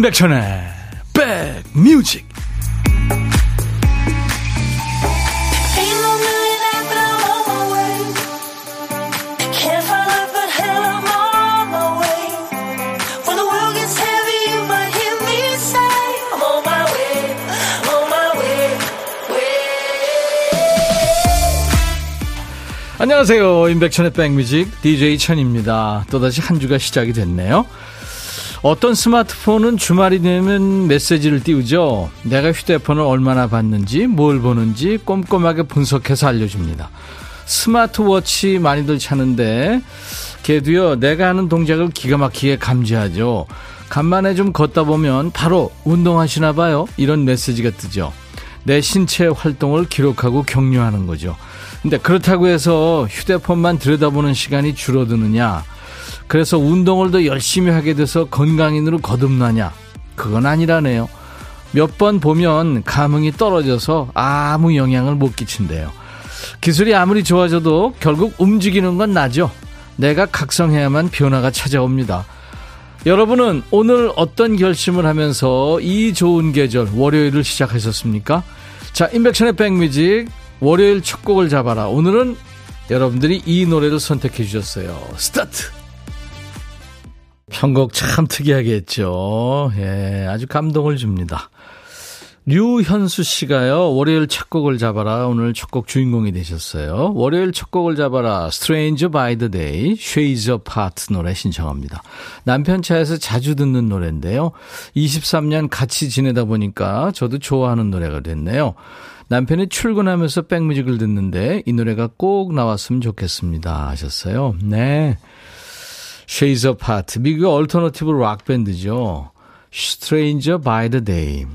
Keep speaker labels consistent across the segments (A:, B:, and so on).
A: 임백천의 백뮤직 안녕하세요. 임백천의 백뮤직 DJ 천입니다. 또다시 한 주가 시작이 됐네요. 어떤 스마트폰은 주말이 되면 메시지를 띄우죠. 내가 휴대폰을 얼마나 봤는지, 뭘 보는지 꼼꼼하게 분석해서 알려줍니다. 스마트워치 많이들 찾는데, 걔도요, 내가 하는 동작을 기가 막히게 감지하죠. 간만에 좀 걷다 보면 바로 운동하시나 봐요. 이런 메시지가 뜨죠. 내 신체 활동을 기록하고 격려하는 거죠. 근데 그렇다고 해서 휴대폰만 들여다보는 시간이 줄어드느냐? 그래서 운동을 더 열심히 하게 돼서 건강인으로 거듭나냐? 그건 아니라네요. 몇 번 보면 감흥이 떨어져서 아무 영향을 못 끼친대요. 기술이 아무리 좋아져도 결국 움직이는 건 나죠. 내가 각성해야만 변화가 찾아옵니다. 여러분은 오늘 어떤 결심을 하면서 이 좋은 계절 월요일을 시작하셨습니까? 자, 인백션의 백뮤직 월요일 첫 곡을 잡아라. 오늘은 여러분들이 이 노래를 선택해 주셨어요. 스타트! 편곡 참 특이하게 했죠. 예, 아주 감동을 줍니다. 류현수 씨가요, 월요일 첫 곡을 잡아라. 오늘 첫 곡 주인공이 되셨어요. 월요일 첫 곡을 잡아라. Stranger by the Day, Shades Apart 노래 신청합니다. 남편 차에서 자주 듣는 노래인데요. 23년 같이 지내다 보니까 저도 좋아하는 노래가 됐네요. 남편이 출근하면서 백뮤직을 듣는데 이 노래가 꼭 나왔으면 좋겠습니다. 하셨어요. 네. Shades Apart. 미국 alternative 락 밴드죠. Stranger by the Day.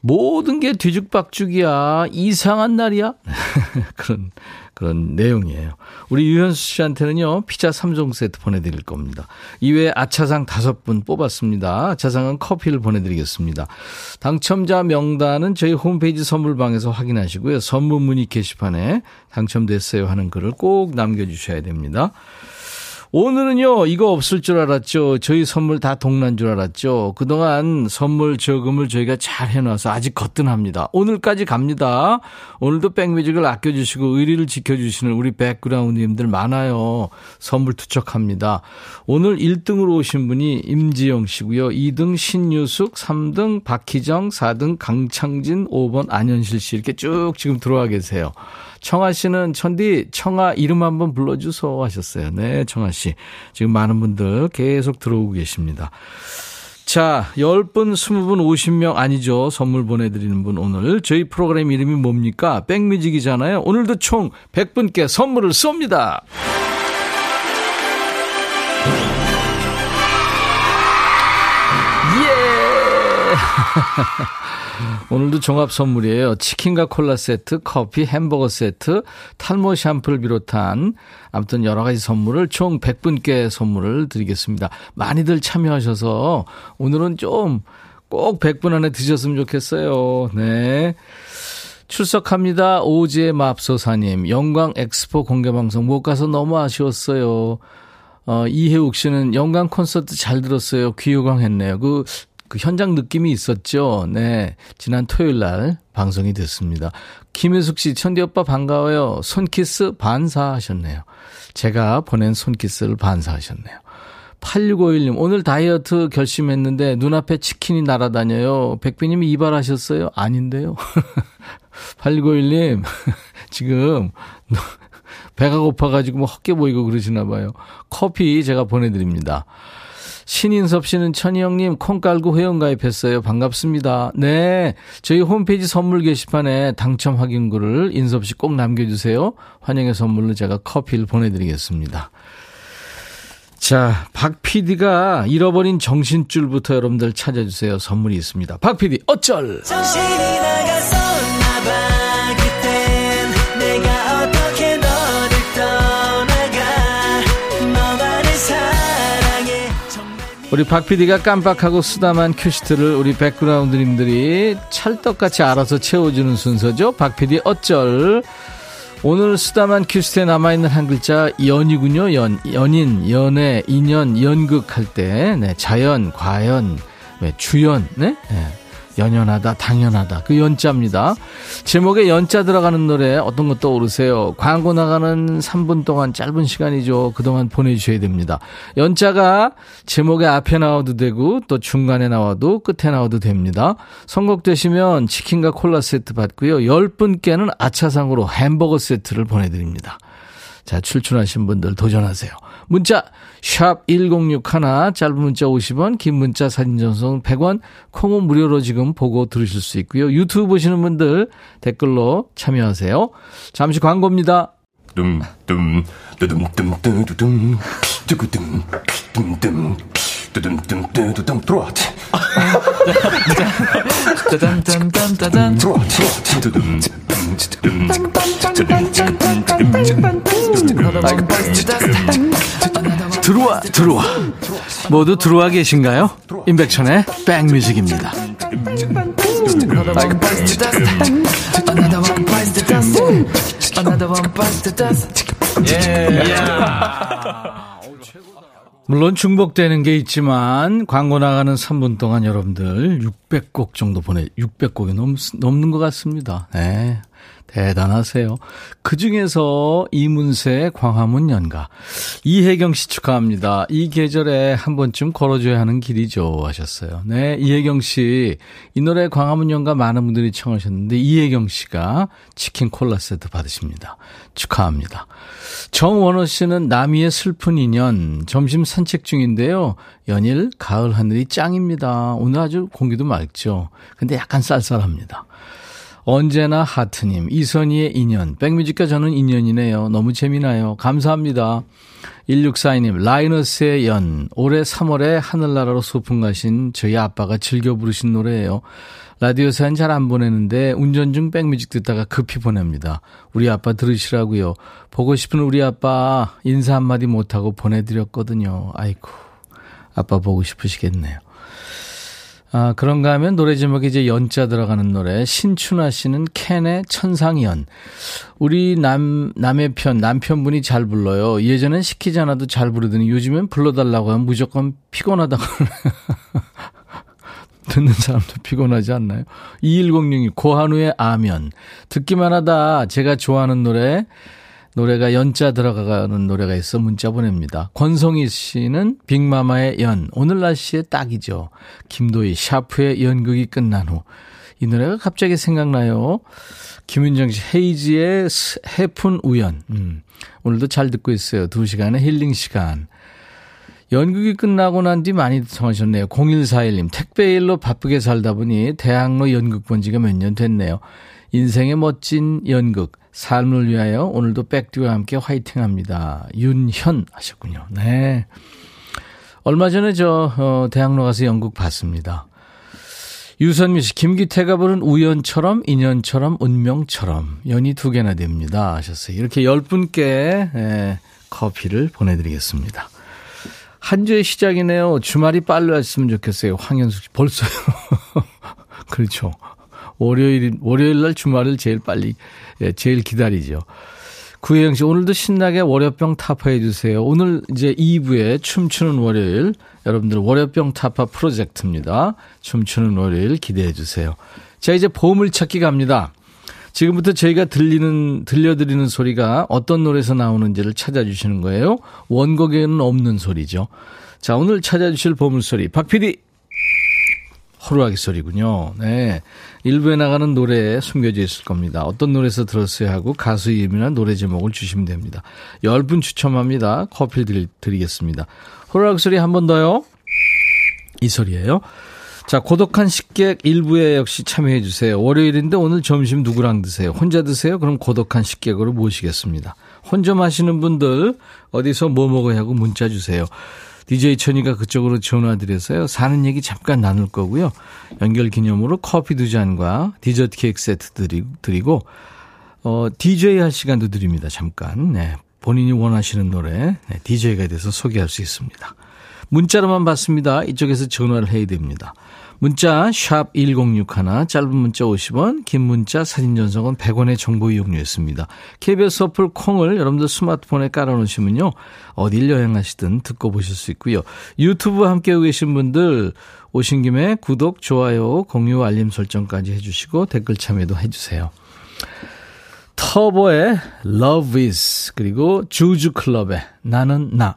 A: 모든 게 뒤죽박죽이야. 이상한 날이야. 그런, 그런 내용이에요. 우리 유현수 씨한테는요, 피자 3종 세트 보내드릴 겁니다. 이외에 아차상 5분 뽑았습니다. 아차상은 커피를 보내드리겠습니다. 당첨자 명단은 저희 홈페이지 선물방에서 확인하시고요. 선물 문의 게시판에 당첨됐어요 하는 글을 꼭 남겨주셔야 됩니다. 오늘은요, 이거 없을 줄 알았죠. 저희 선물 다 동난 줄 알았죠. 그동안 선물 저금을 저희가 잘 해놔서 아직 거뜬합니다. 오늘까지 갑니다. 오늘도 백뮤직을 아껴주시고 의리를 지켜주시는 우리 백그라운드님들 많아요. 선물 투척합니다. 오늘 1등으로 오신 분이 임지영 씨고요. 2등 신유숙, 3등 박희정, 4등 강창진, 5번 안현실 씨 이렇게 쭉 지금 들어와 계세요. 청아 씨는 천디 청아 이름 한번 불러주소 하셨어요. 네, 청아 씨. 지금 많은 분들 계속 들어오고 계십니다. 자, 10분, 20분, 50명 아니죠. 선물 보내드리는 분 오늘. 저희 프로그램 이름이 뭡니까? 백뮤직이잖아요. 오늘도 총 100분께 선물을 쏩니다. 예! 오늘도 종합 선물이에요. 치킨과 콜라 세트, 커피, 햄버거 세트, 탈모 샴푸를 비롯한 아무튼 여러 가지 선물을 총 100분께 선물을 드리겠습니다. 많이들 참여하셔서 오늘은 좀 꼭 100분 안에 드셨으면 좋겠어요. 네. 출석합니다. 오지의 맙소사님. 영광 엑스포 공개방송 못 가서 너무 아쉬웠어요. 어, 이혜욱 씨는 영광 콘서트 잘 들었어요. 귀요광 했네요. 그 그 현장 느낌이 있었죠. 네. 지난 토요일 날 방송이 됐습니다. 김혜숙 씨, 천디 오빠 반가워요. 손키스 반사하셨네요. 제가 보낸 손키스를 반사하셨네요. 8651님, 오늘 다이어트 결심했는데 눈앞에 치킨이 날아다녀요. 백비님이 이발하셨어요? 아닌데요. 8651님, 지금 배가 고파가지고 뭐 헛게 보이고 그러시나 봐요. 커피 제가 보내드립니다. 신인섭 씨는 천희 형님 콩 깔고 회원가입했어요. 반갑습니다. 네. 저희 홈페이지 선물 게시판에 당첨 확인글을 인섭 씨 꼭 남겨주세요. 환영의 선물로 제가 커피를 보내드리겠습니다. 자, 박 PD가 잃어버린 정신줄부터 여러분들 찾아주세요. 선물이 있습니다. 박 PD, 어쩔! 정신이 우리 박 PD가 깜빡하고 쓰다만 큐시트를 우리 백그라운드님들이 찰떡같이 알아서 채워주는 순서죠. 박 PD 어쩔. 오늘 쓰다만 큐시트에 남아있는 한 글자 연이군요. 연, 연인, 연애, 인연, 연극 할 때, 네, 자연, 과연, 왜 주연, 네? 네. 연연하다, 당연하다. 그 연자입니다. 제목에 연자 들어가는 노래 어떤 것 떠오르세요? 광고 나가는 3분 동안 짧은 시간이죠. 그동안 보내주셔야 됩니다. 연자가 제목에 앞에 나와도 되고 또 중간에 나와도 끝에 나와도 됩니다. 선곡되시면 치킨과 콜라 세트 받고요. 10분께는 아차상으로 햄버거 세트를 보내드립니다. 자, 출출하신 분들 도전하세요. 문자 샵 1061, 짧은 문자 50원, 긴 문자 사진 전송 100원, 콩은 무료로 지금 보고 들으실 수 있고요. 유튜브 보시는 분들 댓글로 참여하세요. 잠시 광고입니다. 둠둠 뚜둠 뚜두둠 뚜구둠 뚜둠 뚜둠 들어와 짜잔짠짠짠짠 들어와 뚜둠 들어와 들어와 모두 들어와 계신가요? 임백천의 백뮤직입니다 물론 중복되는 게 있지만 광고 나가는 3분 동안 여러분들 600곡 정도 보내 600곡이 넘, 넘는 것 같습니다. 네. 대단하세요. 그 중에서 이문세 광화문 연가. 이혜경 씨 축하합니다. 이 계절에 한 번쯤 걸어줘야 하는 길이죠. 하셨어요. 네, 이혜경 씨. 이 노래 광화문 연가 많은 분들이 청하셨는데, 이혜경 씨가 치킨 콜라 세트 받으십니다. 축하합니다. 정원호 씨는 나미의 슬픈 인연. 점심 산책 중인데요. 연일 가을 하늘이 짱입니다. 오늘 아주 공기도 맑죠. 근데 약간 쌀쌀합니다. 언제나 하트님, 이선희의 인연. 백뮤직과 저는 인연이네요. 너무 재미나요. 감사합니다. 1642님, 라이너스의 연. 올해 3월에 하늘나라로 소풍 가신 저희 아빠가 즐겨 부르신 노래예요. 라디오 사연 잘안 보내는데 운전 중 백뮤직 듣다가 급히 보냅니다. 우리 아빠 들으시라고요. 보고 싶은 우리 아빠 인사 한마디 못하고 보내드렸거든요. 아이고, 아빠 보고 싶으시겠네요. 아, 그런가 하면 노래 제목이 이제 연자 들어가는 노래. 신춘하 씨는 캔의 천상연. 우리 남, 남의 편, 남편분이 잘 불러요. 예전엔 시키지 않아도 잘 부르더니 요즘엔 불러달라고 하면 무조건 피곤하다고. 듣는 사람도 피곤하지 않나요? 2106이 고한우의 아면. 듣기만 하다 제가 좋아하는 노래 노래가 연자 들어가는 노래가 있어 문자 보냅니다. 권성희 씨는 빅마마의 연. 오늘 날씨에 딱이죠. 김도희 샤프의 연극이 끝난 후. 이 노래가 갑자기 생각나요. 김윤정 씨 헤이지의 해픈 우연. 음. 오늘도 잘 듣고 있어요. 두 시간의 힐링 시간. 연극이 끝나고 난 뒤 많이 청하셨네요. 0141님, 택배 일로 바쁘게 살다 보니 대학로 연극 본 지가 몇 년 됐네요. 인생의 멋진 연극. 삶을 위하여 오늘도 백듀와 함께 화이팅 합니다. 윤현 하셨군요. 네. 얼마 전에 저, 어, 대학로 가서 연극 봤습니다. 유선미 씨, 김기태가 부른 우연처럼, 인연처럼, 운명처럼, 연이 두 개나 됩니다. 하셨어요. 이렇게 열 분께, 예, 커피를 보내드리겠습니다. 한 주의 시작이네요. 주말이 빨리 왔으면 좋겠어요. 황현숙 씨. 벌써요. 그렇죠. 월요일, 월요일 날 주말을 제일 빨리, 예, 제일 기다리죠. 구혜영 씨, 오늘도 신나게 월요병 타파해 주세요. 오늘 이제 2부에 춤추는 월요일, 여러분들 월요병 타파 프로젝트입니다. 춤추는 월요일 기대해 주세요. 자, 이제 보물찾기 갑니다. 지금부터 저희가 들리는, 들려드리는 소리가 어떤 노래에서 나오는지를 찾아주시는 거예요. 원곡에는 없는 소리죠. 자, 오늘 찾아주실 보물소리. 박 PD! 호루라기 소리군요. 네. 일부에 나가는 노래에 숨겨져 있을 겁니다. 어떤 노래에서 들었어야 하고 가수 이름이나 노래 제목을 주시면 됩니다. 10분 추첨합니다. 커피 드리, 드리겠습니다. 호루라기 소리 한 번 더요. 이 소리예요. 자, 고독한 식객 일부에 역시 참여해 주세요. 월요일인데 오늘 점심 누구랑 드세요? 혼자 드세요? 그럼 고독한 식객으로 모시겠습니다. 혼자 마시는 분들 어디서 뭐 먹어야 하고 문자 주세요. DJ 천이가 그쪽으로 전화드려서요. 사는 얘기 잠깐 나눌 거고요. 연결 기념으로 커피 두 잔과 디저트 케이크 세트 드리고, 어, DJ 할 시간도 드립니다. 잠깐. 네. 본인이 원하시는 노래, 네, DJ가 돼서 소개할 수 있습니다. 문자로만 받습니다. 이쪽에서 전화를 해야 됩니다. 문자 1061, 짧은 문자 50원, 긴 문자 사진 전송은 100원의 정보 이용료였습니다. KBS 어플 콩을 여러분들 스마트폰에 깔아놓으시면요. 어딜 여행하시든 듣고 보실 수 있고요. 유튜브 함께 계신 분들 오신 김에 구독, 좋아요, 공유, 알림 설정까지 해주시고 댓글 참여도 해주세요. 터보의 Love Is 그리고 주주클럽의 나는 나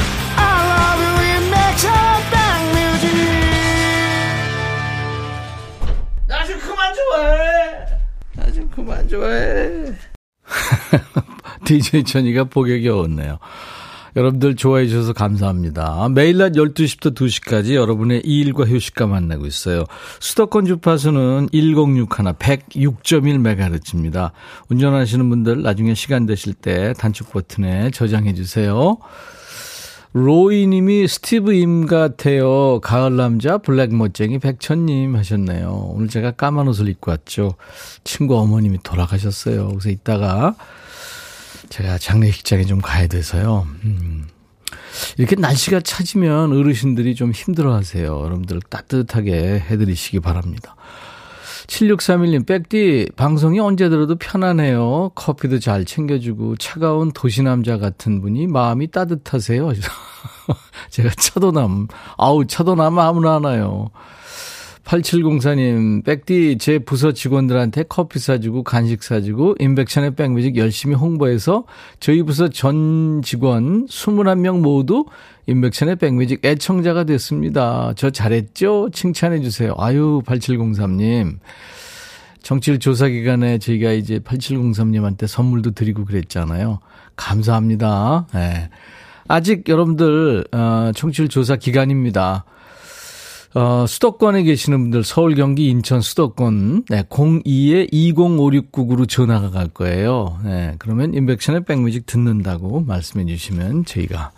A: 좋아해. 나 좀 그만 좋아해. DJ 천이가 보기 겨웠네요. 여러분들 좋아해 주셔서 감사합니다. 매일 낮 12시부터 2시까지 여러분의 일과 휴식과 만나고 있어요. 수도권 주파수는 1061, 106.1MHz입니다. 운전하시는 분들 나중에 시간 되실 때 단축 버튼에 저장해 주세요. 로이님이 스티브 임 같아요. 가을 남자 블랙 멋쟁이 백천님 하셨네요. 오늘 제가 까만 옷을 입고 왔죠. 친구 어머님이 돌아가셨어요. 그래서 이따가 제가 장례식장에 좀 가야 돼서요. 음. 이렇게 날씨가 차지면 어르신들이 좀 힘들어 하세요. 여러분들 따뜻하게 해드리시기 바랍니다. 7631님, 백디, 방송이 언제 들어도 편하네요. 커피도 잘 챙겨주고, 차가운 도시남자 같은 분이 마음이 따뜻하세요. 제가 차도남, 아우, 차도남 아무나 하나요. 8704님, 백디, 제 부서 직원들한테 커피 사주고, 간식 사주고, 인백션의 백뮤직 열심히 홍보해서 저희 부서 전 직원 21명 모두 인백션의 백뮤직 애청자가 됐습니다. 저 잘했죠? 칭찬해 주세요. 아유, 8703님. 정치일 조사 기간에 저희가 이제 8703님한테 선물도 드리고 그랬잖아요. 감사합니다. 네. 아직 여러분들, 어, 청취율 조사 기간입니다. 어, 수도권에 계시는 분들, 서울, 경기, 인천, 수도권, 네, 02-205699로 전화가 갈 거예요. 네, 그러면 인백션의 백뮤직 듣는다고 말씀해 주시면 저희가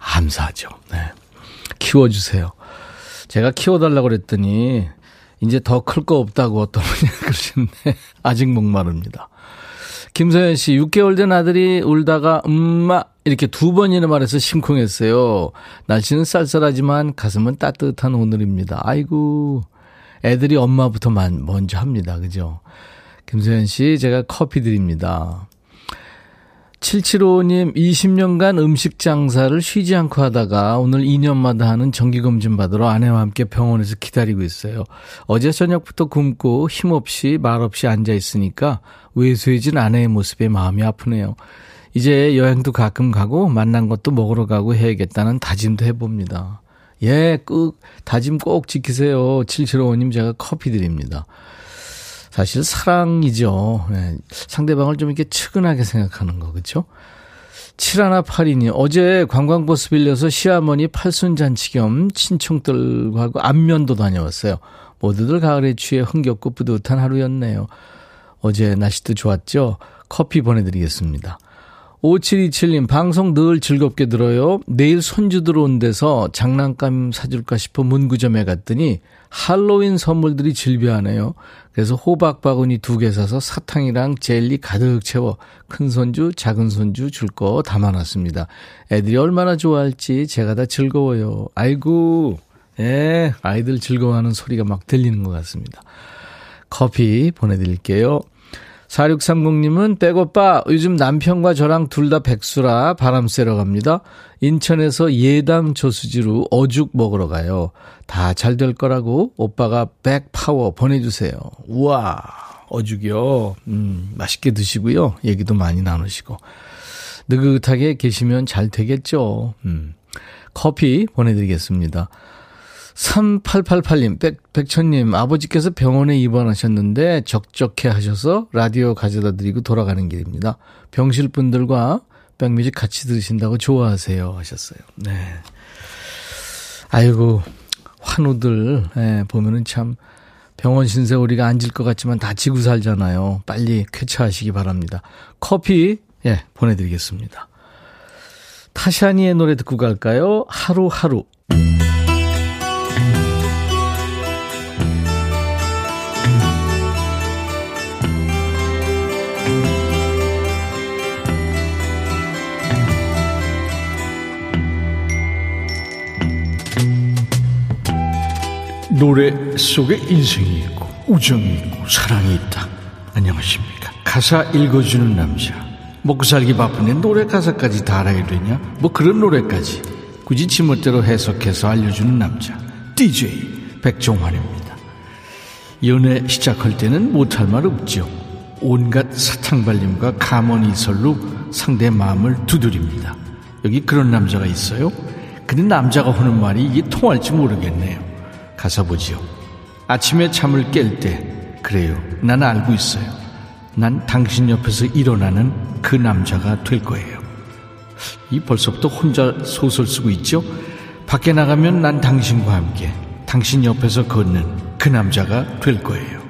A: 감사하죠. 네. 키워주세요. 제가 키워달라고 그랬더니, 이제 더 클 거 없다고 어떤 분이 그러시는데, 아직 목마릅니다. 김서연 씨, 6개월 된 아들이 울다가, 엄마, 이렇게 두 번이나 말해서 심쿵했어요. 날씨는 쌀쌀하지만 가슴은 따뜻한 오늘입니다. 아이고, 애들이 엄마부터 먼저 합니다. 그죠? 김서연 씨, 제가 커피 드립니다. 7755님, 20년간 음식 장사를 쉬지 않고 하다가 오늘 2년마다 하는 정기검진 받으러 아내와 함께 병원에서 기다리고 있어요. 어제 저녁부터 굶고 힘없이 말없이 앉아있으니까 외소해진 아내의 모습에 마음이 아프네요. 이제 여행도 가끔 가고 만난 것도 먹으러 가고 해야겠다는 다짐도 해봅니다. 예, 꼭 다짐 꼭 지키세요. 7755님 제가 커피 드립니다. 사실 사랑이죠. 네, 상대방을 좀 이렇게 측은하게 생각하는 거, 그렇죠? 7182님, 어제 관광버스 빌려서 시어머니 팔순잔치 겸 친척들과 하고 안면도 다녀왔어요. 모두들 가을에 취해 흥겹고 뿌듯한 하루였네요. 어제 날씨도 좋았죠? 커피 보내드리겠습니다. 5727님, 방송 늘 즐겁게 들어요. 내일 손주들 온 데서 장난감 사줄까 싶어 문구점에 갔더니 할로윈 선물들이 질비하네요. 그래서 호박 바구니 두 개 사서 사탕이랑 젤리 가득 채워 큰 손주, 작은 손주 줄 거 담아놨습니다. 애들이 얼마나 좋아할지 제가 다 즐거워요. 아이고, 예, 아이들 즐거워하는 소리가 막 들리는 것 같습니다. 커피 보내드릴게요. 4630님은 백오빠 요즘 남편과 저랑 둘 다 백수라 바람 쐬러 갑니다. 인천에서 예당 저수지로 어죽 먹으러 가요. 다 잘 될 거라고 오빠가 백파워 보내주세요. 우와 어죽이요. 음, 맛있게 드시고요. 얘기도 많이 나누시고 느긋하게 계시면 잘 되겠죠. 음, 커피 보내드리겠습니다. 3888님, 백, 백천님, 아버지께서 병원에 입원하셨는데 적적해 하셔서 라디오 가져다 드리고 돌아가는 길입니다. 병실 분들과 백뮤직 같이 들으신다고 좋아하세요 하셨어요. 네. 아이고, 환우들, 예, 보면은 참 병원 신세 우리가 앉을 것 같지만 다치고 살잖아요. 빨리 쾌차하시기 바랍니다. 커피, 예, 보내드리겠습니다. 타샤니의 노래 듣고 갈까요? 하루하루. 노래 속에 인생이 있고 우정이 있고 사랑이 있다. 안녕하십니까. 가사 읽어주는 남자. 먹고 살기 바쁜데 노래 가사까지 다 알아야 되냐? 뭐 그런 노래까지 굳이 지멋대로 해석해서 알려주는 남자. DJ 백종환입니다. 연애 시작할 때는 못할 말 없죠. 온갖 사탕발림과 가머니설로 상대 마음을 두드립니다. 여기 그런 남자가 있어요? 근데 남자가 하는 말이 이게 통할지 모르겠네요. 가서 보지요. 아침에 잠을 깰 때, 그래요. 난 알고 있어요. 난 당신 옆에서 일어나는 그 남자가 될 거예요. 이 벌써부터 혼자 소설 쓰고 있죠? 밖에 나가면 난 당신과 함께 당신 옆에서 걷는 그 남자가 될 거예요.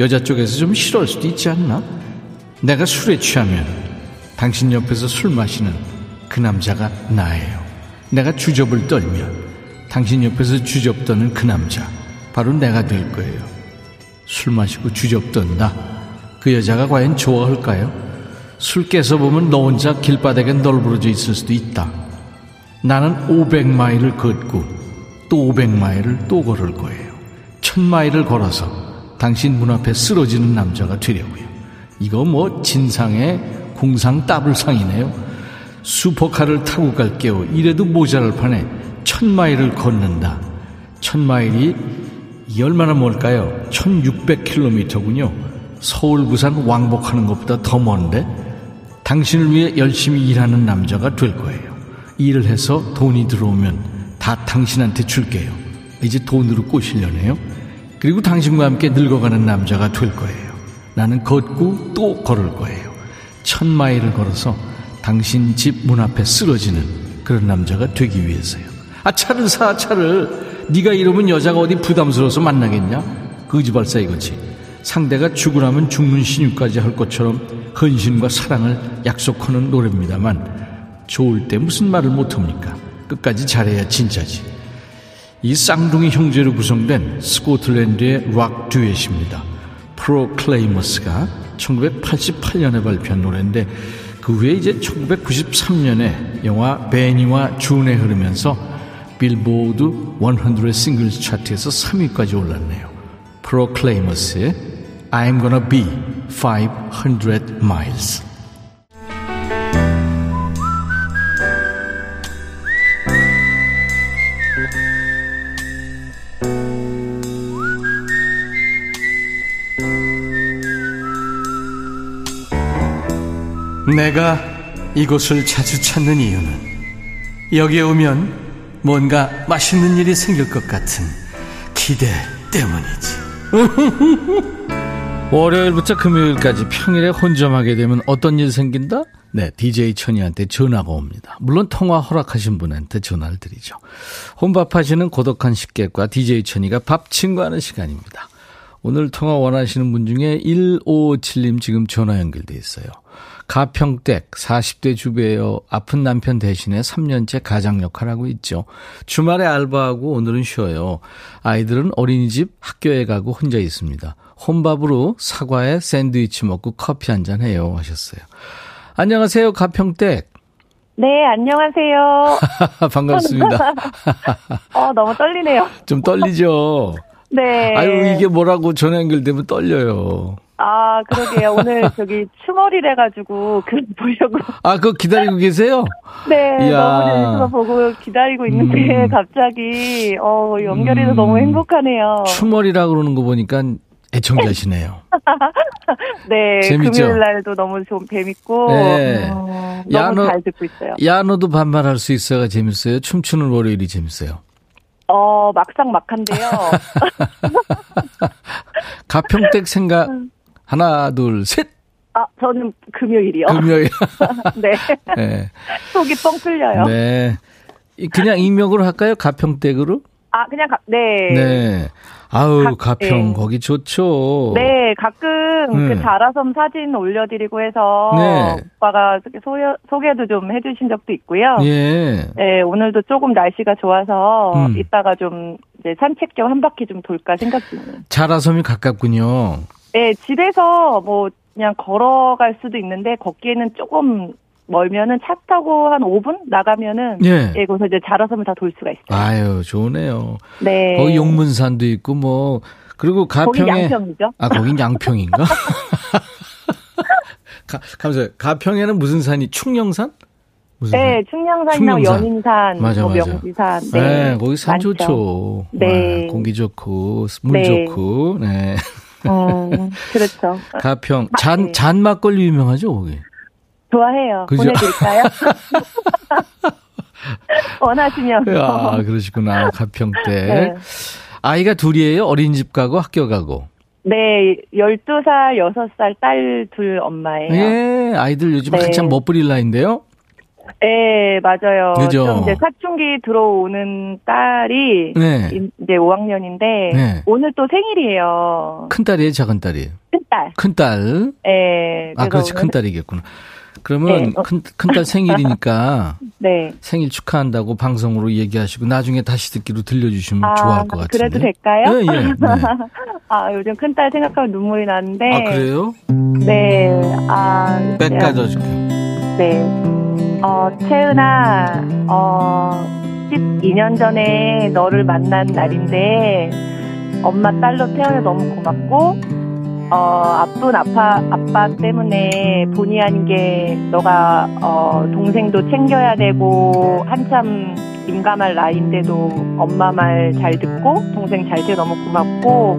A: 여자 쪽에서 좀 싫어할 수도 있지 않나? 내가 술에 취하면 당신 옆에서 술 마시는 그 남자가 나예요. 내가 주접을 떨면 당신 옆에서 주접 떠는 그 남자 바로 내가 될 거예요. 술 마시고 주접 떤다. 그 여자가 과연 좋아할까요? 술 깨서 보면 너 혼자 길바닥에 널브러져 있을 수도 있다. 나는 500마일을 걷고 또 500마일을 또 걸을 거예요. 1000마일을 걸어서 당신 문 앞에 쓰러지는 남자가 되려고요. 이거 뭐 진상의 공상 따블상이네요. 슈퍼카를 타고 갈게요. 이래도 모자랄 판에 천 마일을 걷는다. 천 마일이 이 얼마나 멀까요? 1600km군요. 서울, 부산 왕복하는 것보다 더 먼데 당신을 위해 열심히 일하는 남자가 될 거예요. 일을 해서 돈이 들어오면 다 당신한테 줄게요. 이제 돈으로 꼬시려네요. 그리고 당신과 함께 늙어가는 남자가 될 거예요. 나는 걷고 또 걸을 거예요. 천 마일을 걸어서 당신 집 문 앞에 쓰러지는 그런 남자가 되기 위해서요. 아 차를 사 차를 네가 이러면 여자가 어디 부담스러워서 만나겠냐? 거지발사 이거지. 상대가 죽으라면 죽는 신유까지 할 것처럼 헌신과 사랑을 약속하는 노래입니다만 좋을 때 무슨 말을 못합니까? 끝까지 잘해야 진짜지. 이 쌍둥이 형제로 구성된 스코틀랜드의 락 듀엣입니다. 프로클레이머스가 1988년에 발표한 노래인데 그 후에 이제 1993년에 영화 베니와 준에 흐르면서 빌보드 100 singles 차트에서 3위까지 올랐네요. 프로클레이머스의 I'm gonna be 500 miles. 내가 이곳을 자주 찾는 이유는 여기에 오면 뭔가 맛있는 일이 생길 것 같은 기대 때문이지. 월요일부터 금요일까지 평일에 혼점하게 되면 어떤 일 생긴다? 네, DJ 천이한테 전화가 옵니다. 물론 통화 허락하신 분한테 전화를 드리죠. 혼밥하시는 고독한 식객과 DJ 천이가 밥 친구하는 시간입니다. 오늘 통화 원하시는 분 중에 1557님 지금 전화 연결돼 있어요. 가평댁 40대 주부예요. 아픈 남편 대신에 3년째 가장 역할하고 있죠. 주말에 알바하고 오늘은 쉬어요. 아이들은 어린이집 학교에 가고 혼자 있습니다. 혼밥으로 사과에 샌드위치 먹고 커피 한 잔 해요 하셨어요. 안녕하세요. 가평댁.
B: 네, 안녕하세요.
A: 반갑습니다.
B: 어, 너무 떨리네요.
A: 좀 떨리죠?
B: 네.
A: 아유, 이게 뭐라고 전화 연결되면 떨려요.
B: 아, 그러게요. 오늘 저기 추월이래 가지고 그 보려고.
A: 아, 그거 기다리고 계세요?
B: 네,
A: 이야.
B: 너무 재밌어서 보고 기다리고 있는데
A: 음.
B: 갑자기 어 연결해서
A: 음.
B: 너무 행복하네요.
A: 추멀이라 그러는 거 보니까 애청자시네요.
B: 네,
A: 재밌죠?
B: 금요일 날도 너무 좀 재밌고
A: 네.
B: 어,
A: 야,
B: 너무
A: 너-
B: 잘 듣고 있어요.
A: 야, 너도 반말할 수 있어가 재밌어요. 춤추는 월요일이 재밌어요.
B: 어 막상 막한데요.
A: 가평댁 생각 하나, 둘, 셋.
B: 아 저는 금요일이요.
A: 금요일.
B: 네,
A: 네.
B: 속이 뻥 뚫려요.
A: 네. 그냥 익명으로 할까요? 가평댁으로?
B: 아, 그냥, 가, 네.
A: 네. 아우,
B: 가-
A: 가평,
B: 네.
A: 거기 좋죠.
B: 네, 가끔
A: 네.
B: 그 자라섬 사진 올려드리고 해서
A: 네.
B: 오빠가 소개, 소개도 좀 해주신 적도 있고요.
A: 예.
B: 네, 오늘도 조금 날씨가 좋아서
A: 음.
B: 이따가 좀 산책 좀한 바퀴 좀 돌까 생각 중이에요.
A: 자라섬이 가깝군요.
B: 네, 집에서 뭐 그냥 걸어갈 수도 있는데 걷기에는 조금 멀면은 차 타고 한 5분 나가면은
A: 예.
B: 예, 거기서 이제 자라섬을 다 돌 수가 있어요.
A: 아유, 좋네요.
B: 네.
A: 거기 용문산도 있고 뭐 그리고 가평에
B: 양평이죠.
A: 아, 거긴 양평인가? 가, 감사해요. 가평에는 무슨 산이 충령산? 무슨
B: 네, 충령산이나
A: 충령산.
B: 연인산,
A: 맞아,
B: 뭐
A: 맞아.
B: 명지산.
A: 산? 네, 거기 산
B: 많죠.
A: 좋죠.
B: 네.
A: 와, 공기 좋고 물
B: 네.
A: 좋고. 네.
B: 음, 그렇죠.
A: 가평
B: 마-
A: 잔
B: 네.
A: 잔 막걸리 유명하죠, 거기.
B: 좋아해요.
A: 그죠?
B: 보내드릴까요? 원하시면.
A: 아, 그러시구나. 가평 때.
B: 네.
A: 아이가 둘이에요? 어린이집 가고 학교 가고.
B: 네, 12살, 6살 딸 둘 엄마예요.
A: 예, 아이들 요즘
B: 네.
A: 한참 멋부릴 나이인데요.
B: 네, 맞아요.
A: 그죠?
B: 좀 이제 사춘기 들어오는 딸이
A: 네.
B: 이- 이제 5학년인데
A: 네.
B: 오늘 또 생일이에요.
A: 큰 딸이에요, 작은 딸이에요?
B: 큰 딸.
A: 큰 딸.
B: 네.
A: 아,
B: 그래서
A: 그렇지.
B: 오늘-
A: 큰 딸이겠구나. 그러면
B: 네, 어.
A: 큰, 큰딸 생일이니까
B: 네.
A: 생일 축하한다고 방송으로 얘기하시고 나중에 다시 듣기로 들려주시면
B: 아,
A: 좋아할 것 같은데.
B: 그래도 될까요?
A: 예, 예. 네.
B: 아, 요즘 큰딸 생각하면 눈물이 나는데.
A: 아, 그래요?
B: 네. 아,
A: 백
B: 네.
A: 가져줄게요.
B: 네. 어, 채은아, 어, 12년 전에 너를 만난 날인데, 엄마 딸로 태어나 너무 고맙고, 어, 아픈 아파, 아빠 때문에 본의 아닌 게 너가, 어, 동생도 챙겨야 되고, 한참 민감할 나이인데도 엄마 말 잘 듣고, 동생 잘 돼 너무 고맙고,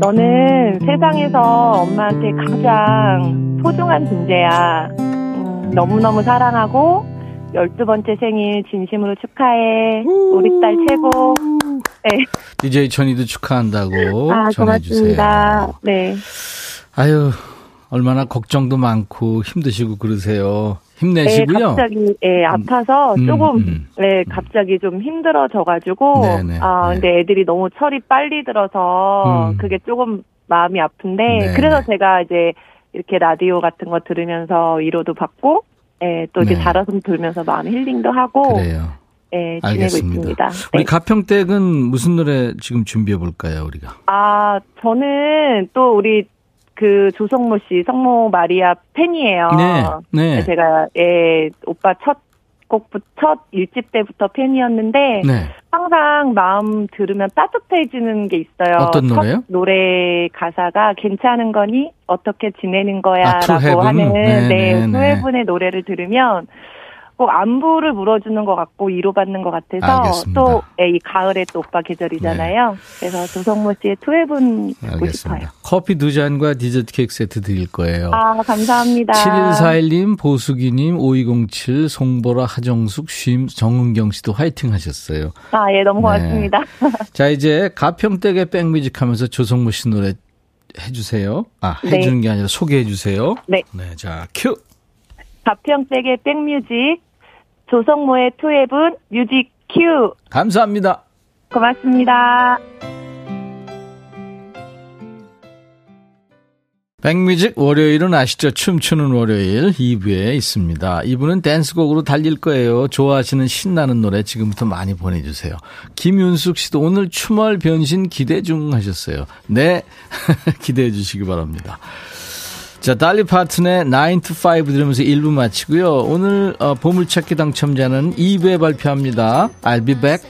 B: 너는 세상에서 엄마한테 가장 소중한 존재야. 음, 너무너무 사랑하고, 열두 번째 생일 진심으로 축하해. 우리 딸 최고. 네.
A: DJ 천이도 축하한다고
B: 아,
A: 전해주세요.
B: 고맙습니다. 네.
A: 아유, 얼마나 걱정도 많고 힘드시고 그러세요.
B: 네,
A: 힘내시고요.
B: 갑자기, 예, 아파서
A: 음,
B: 조금,
A: 음.
B: 네, 갑자기 좀 힘들어져가지고,
A: 네네,
B: 아,
A: 네.
B: 근데 애들이 너무 철이 빨리 들어서,
A: 음.
B: 그게 조금 마음이 아픈데,
A: 네네.
B: 그래서 제가 이제, 이렇게 라디오 같은 거 들으면서 위로도 받고, 예, 또 이렇게
A: 네.
B: 자라섬 돌면서 마음 힐링도 하고,
A: 그래요.
B: 예, 지내고
A: 알겠습니다.
B: 있습니다.
A: 우리
B: 네.
A: 가평댁은 무슨 노래 지금 준비해 볼까요, 우리가?
B: 아, 저는 또 우리 그 조성모 씨, 성모 마리아 팬이에요.
A: 네, 네.
B: 제가, 예, 오빠 첫 곡부, 첫 일집 때부터 팬이었는데,
A: 네.
B: 항상 마음 들으면 따뜻해지는 게 있어요.
A: 어떤
B: 첫
A: 노래요?
B: 노래 가사가 괜찮은 거니? 어떻게 지내는 거야?
A: 아,
B: 라고? 하는,
A: 네,
B: 네,
A: 네, 네.
B: 후회분의 노래를 들으면, 꼭 안부를 물어주는 것 같고 위로받는 것 같아서
A: 알겠습니다.
B: 또 예, 이 가을에 또 오빠 계절이잖아요. 그래서 조성모 씨의 투해분 듣고 싶어요.
A: 커피 두 잔과 디저트 케이크 세트 드릴 거예요.
B: 아 감사합니다.
A: 7141님, 보수기님, 5207, 송보라, 하정숙, 쉼, 정은경 씨도 화이팅 하셨어요.
B: 아 예 너무
A: 네.
B: 고맙습니다.
A: 자, 이제 가평댁의 백뮤직 하면서 조성모 씨 노래 해주세요. 아,
B: 네.
A: 해주는 게 아니라 소개해주세요.
B: 네.
A: 네, 자, 큐!
B: 가평댁의 백뮤직 조성모의 To Heaven music 큐
A: 감사합니다.
B: 고맙습니다.
A: 백뮤직 월요일은 아시죠? 춤추는 월요일 2부에 있습니다. 2부는 댄스곡으로 달릴 거예요. 좋아하시는 신나는 노래 지금부터 많이 보내주세요. 김윤숙 씨도 오늘 춤월 변신 기대 중 하셨어요. 네, 기대해 주시기 바랍니다. 자, 달리 파튼의 9 to 5 들으면서 1부 마치고요. 오늘 어, 보물찾기 당첨자는 2부에 발표합니다. I'll be back.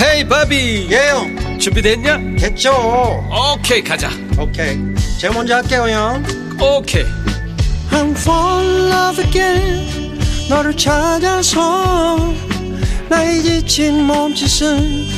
C: 헤이 바비
D: 예영
C: 준비됐냐?
D: 됐죠
C: 오케이 가자
D: 오케이 제가 먼저 할게요 형
C: 오케이
D: I'm fall in love again 너를 찾아서 나의 지친 몸짓은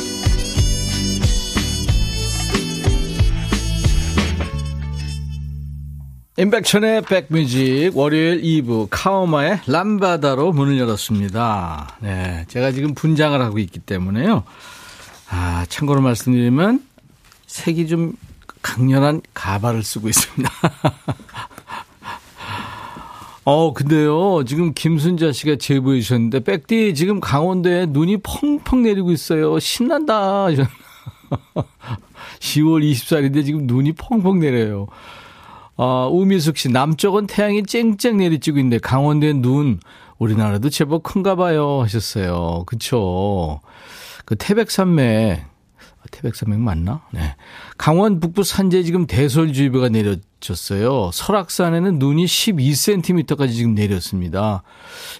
A: 임백천의 백뮤직 월요일 2부 카오마의 람바다로 문을 열었습니다. 네, 제가 지금 분장을 하고 있기 때문에요. 아, 참고로 말씀드리면 색이 좀 강렬한 가발을 쓰고 있습니다. 어, 근데요, 지금 김순자 씨가 제보해 주셨는데, 백디, 지금 강원도에 눈이 펑펑 내리고 있어요. 신난다. 10월 24일인데 지금 눈이 펑펑 내려요. 어, 우미숙 씨, 남쪽은 태양이 쨍쨍 내리쬐고 있는데 강원도에 눈, 우리나라도 제법 큰가 봐요. 하셨어요. 그쵸. 그 태백산맥, 태백산맥 맞나? 네. 강원 북부 산지에 지금 대설주의보가 내려졌어요. 설악산에는 눈이 12cm까지 지금 내렸습니다.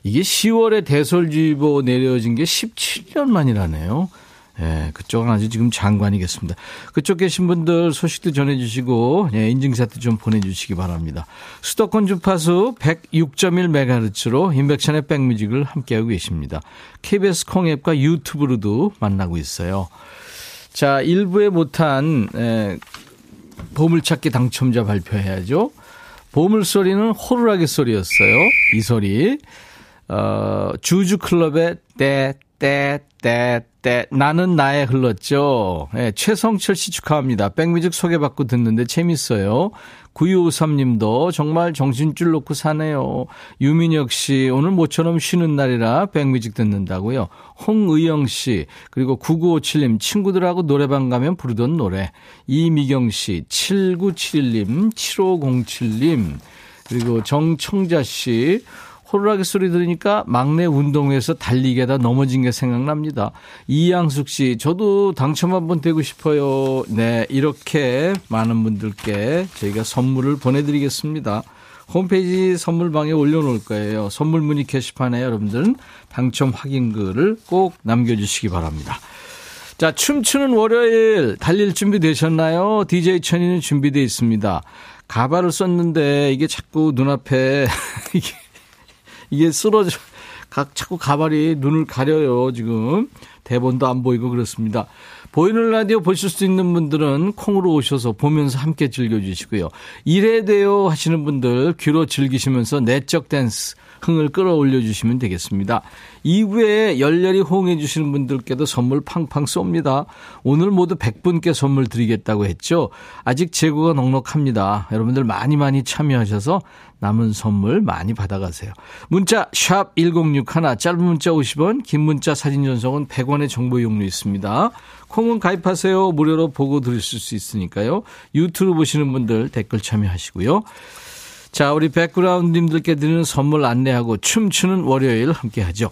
A: 이게 10월에 대설주의보 내려진 게 17년 만이라네요. 예, 그쪽은 아주 지금 장관이겠습니다. 그쪽 계신 분들 소식도 전해주시고, 예, 인증샷도 좀 보내주시기 바랍니다. 수도권 주파수 106.1MHz로 인백션의 백뮤직을 함께하고 계십니다. KBS 콩앱과 유튜브로도 만나고 있어요. 자, 일부에 못한, 예, 보물찾기 당첨자 발표해야죠. 보물소리는 호루라기 소리였어요. 이 소리. 어, 주주클럽의 때, 때, 때, 때, 나는 나에 흘렀죠. 네, 최성철 씨 축하합니다. 백뮤직 소개받고 듣는데 재밌어요. 9253님도 정말 정신줄 놓고 사네요. 유민혁 씨, 오늘 모처럼 쉬는 날이라 백뮤직 듣는다고요. 홍의영 씨, 그리고 9957님, 친구들하고 노래방 가면 부르던 노래. 이미경 씨, 7971님, 7507님, 그리고 정청자 씨, 호루라기 소리 들으니까 막내 운동회에서 달리기하다 넘어진 게 생각납니다. 이양숙 씨, 저도 당첨 한번 되고 싶어요. 네, 이렇게 많은 분들께 저희가 선물을 보내드리겠습니다. 홈페이지 선물방에 올려놓을 거예요. 선물 문의 게시판에 여러분들은 당첨 확인글을 꼭 남겨주시기 바랍니다. 자, 춤추는 월요일 달릴 준비 되셨나요? DJ 천이는 준비되어 있습니다. 가발을 썼는데 이게 자꾸 눈앞에 이게 이게 쓰러져, 각, 자꾸 가발이 눈을 가려요, 지금. 대본도 안 보이고 그렇습니다. 보이는 라디오 보실 수 있는 분들은 콩으로 오셔서 보면서 함께 즐겨주시고요. 이래 돼요 하시는 분들 귀로 즐기시면서 내적 댄스 흥을 끌어올려 주시면 되겠습니다. 이후에 열렬히 호응해 주시는 분들께도 선물 팡팡 쏩니다. 오늘 모두 100분께 선물 드리겠다고 했죠. 아직 재고가 넉넉합니다. 여러분들 많이 많이 참여하셔서 남은 선물 많이 받아가세요. 문자 1061, 짧은 문자 50원, 긴 문자 사진 전송은 100원의 정보 용료 있습니다. 콩은 가입하세요. 무료로 보고 들으실 수 있으니까요. 유튜브 보시는 분들 댓글 참여하시고요. 자, 우리 백그라운드님들께 드리는 선물 안내하고 춤추는 월요일 함께 하죠.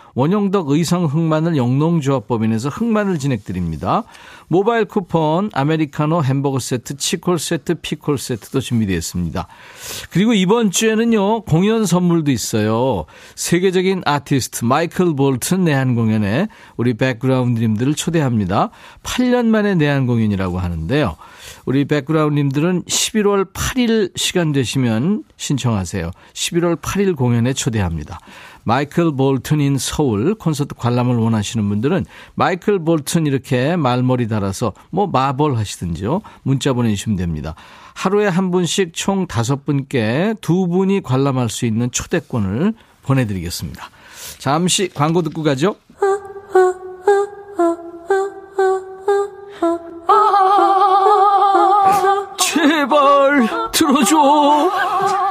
A: 원형덕 의성 흑마늘 영농조합법인에서 흑마늘 진행드립니다. 모바일 쿠폰, 아메리카노 햄버거 세트, 치콜 세트, 피콜 세트도 준비되어 있습니다. 그리고 이번 주에는요, 공연 선물도 있어요. 세계적인 아티스트 마이클 볼튼 내한 공연에 우리 백그라운드님들을 초대합니다. 8년 만에 내한 공연이라고 하는데요. 우리 백그라운드님들은 11월 8일 시간 되시면 신청하세요. 11월 8일 공연에 초대합니다. 마이클 볼튼인 서울 콘서트 관람을 원하시는 분들은 마이클 볼튼 이렇게 말머리 달아서 뭐 마볼 하시든지요. 문자 보내주시면 됩니다. 하루에 한 분씩 총 다섯 분께 두 분이 관람할 수 있는 초대권을 보내드리겠습니다. 잠시 광고 듣고 가죠. 제발 들어줘.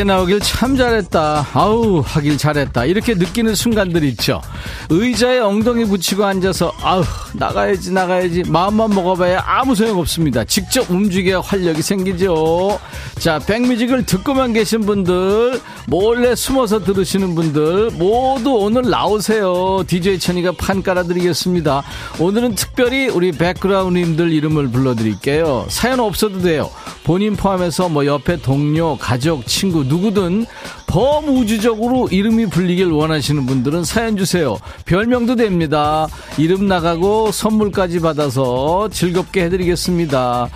A: 밖에 나오길 참 잘했다. 아우, 하길 잘했다. 이렇게 느끼는 순간들 있죠. 의자에 엉덩이 붙이고 앉아서, 아우, 나가야지, 나가야지. 마음만 먹어봐야 아무 소용 없습니다. 직접 움직여야 활력이 생기죠. 자, 백뮤직을 듣고만 계신 분들, 몰래 숨어서 들으시는 분들, 모두 오늘 나오세요. DJ 천이가 판 깔아드리겠습니다. 오늘은 특별히 우리 백그라운드님들 이름을 불러드릴게요. 사연 없어도 돼요. 본인 포함해서 뭐 옆에 동료, 가족, 친구 누구든 범우주적으로 이름이 불리길 원하시는 분들은 사연 주세요. 별명도 됩니다. 이름 나가고 선물까지 받아서 즐겁게 해드리겠습니다.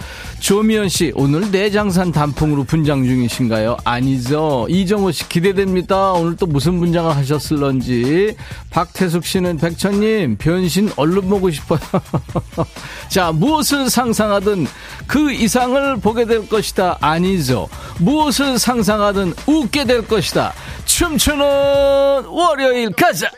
A: 조미연 씨, 오늘 내장산 단풍으로 분장 중이신가요? 아니죠. 이정호 씨, 기대됩니다. 오늘 또 무슨 분장을 하셨을런지. 박태숙 씨는 백천님, 변신 얼른 보고 싶어요. 자, 무엇을 상상하든 그 이상을 보게 될 것이다. 아니죠. 무엇을 상상하든 웃게 될 것이다. 춤추는 월요일 가자!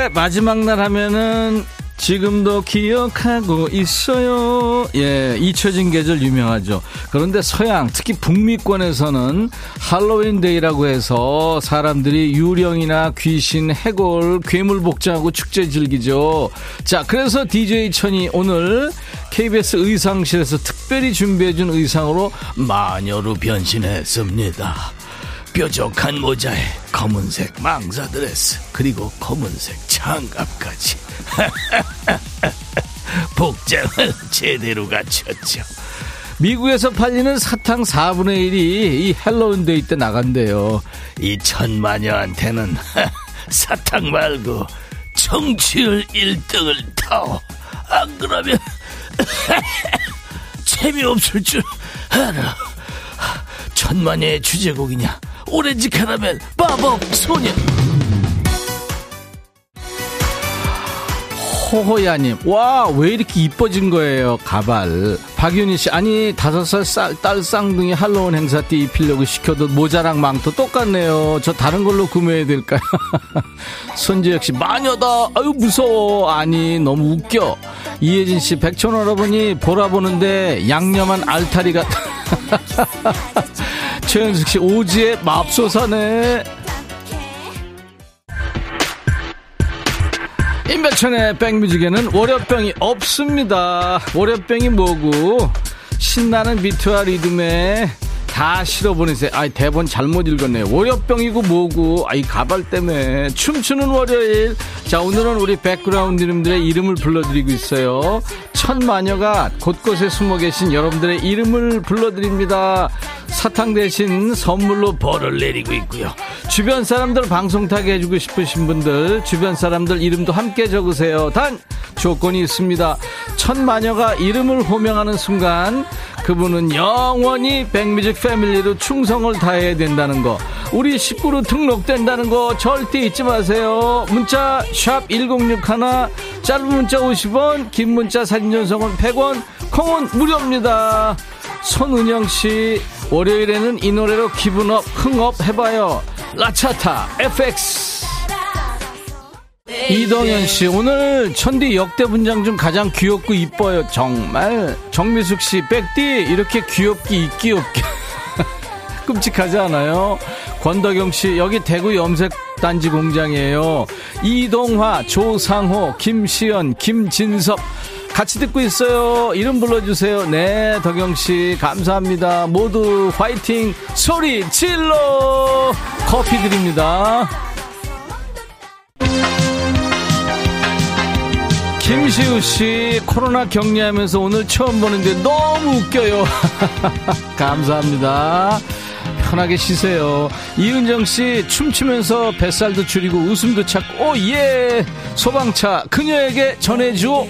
A: 시 10월의 마지막 날 하면은 지금도 기억하고 있어요. 예, 잊혀진 계절 유명하죠. 그런데 서양, 특히 북미권에서는 할로윈 데이라고 해서 사람들이 유령이나 귀신, 해골, 괴물 복장하고 축제 즐기죠. 자, 그래서 DJ 천이 오늘 KBS 의상실에서 특별히 준비해준 의상으로 마녀로 변신했습니다. 뾰족한 모자에 검은색 망사 드레스 그리고 검은색 장갑까지. 복장을 제대로 갖췄죠. 미국에서 팔리는 사탕 4분의 1이 이 헬로윈 데이 때 나간대요. 이 천마녀한테는 사탕 말고 청취율 1등을 다오 안 그러면 재미없을 줄 알아. 천마녀의 주제곡이냐 오렌지 카라멜 빠벅 소녀. 호호야님 와 왜 이렇게 이뻐진 거예요 가발? 박윤희 씨 아니 다섯 살 딸 쌍둥이 할로윈 행사 때 입히려고 시켜도 모자랑 망토 똑같네요. 저 다른 걸로 구매해야 될까요? 손재혁 씨 마녀다. 아유 무서워. 아니 너무 웃겨. 이혜진 씨 백촌 할아버니 보라 보는데 양념한 알타리가 최현숙 씨 오지의 맙소사네. 임백천의 백뮤직에는 월요병이 없습니다. 월요병이 뭐고 신나는 비트와 리듬에 다 실어 보내세요. 아이, 대본 잘못 읽었네요. 월요병이고 뭐고, 아이, 가발 때문에. 춤추는 월요일. 자, 오늘은 우리 백그라운드님들의 이름을 불러드리고 있어요. 천 마녀가 곳곳에 숨어 계신 여러분들의 이름을 불러드립니다. 사탕 대신 선물로 벌을 내리고 있고요. 주변 사람들 방송 타게 해주고 싶으신 분들, 주변 사람들 이름도 함께 적으세요. 단, 조건이 있습니다. 천 마녀가 이름을 호명하는 순간, 그분은 영원히 백뮤직 패밀리로 충성을 다해야 된다는 거. 우리 식구로 등록된다는 거 절대 잊지 마세요. 문자 샵 1061, 짧은 문자 50원, 긴 문자 사진 전송은 100원, 콩은 무료입니다. 손은영 씨, 월요일에는 이 노래로 기분업, 흥업 해봐요. 라차타, FX. 이동현 씨, 오늘 천디 역대 분장 중 가장 귀엽고 이뻐요. 정말. 정미숙 씨, 백디, 이렇게 귀엽기, 있기 없기. 끔찍하지 않아요? 권덕영 씨, 여기 대구 염색 단지 공장이에요. 이동화, 조상호, 김시연, 김진섭. 같이 듣고 있어요. 이름 불러주세요. 네, 덕영 씨, 감사합니다. 모두 화이팅! 소리 질러! 커피 드립니다. 김시우 씨, 코로나 격리하면서 오늘 처음 보는데 너무 웃겨요. 감사합니다. 편하게 쉬세요. 이은정 씨, 춤추면서 뱃살도 줄이고 웃음도 찾고, 오, 예! 소방차, 그녀에게 전해줘.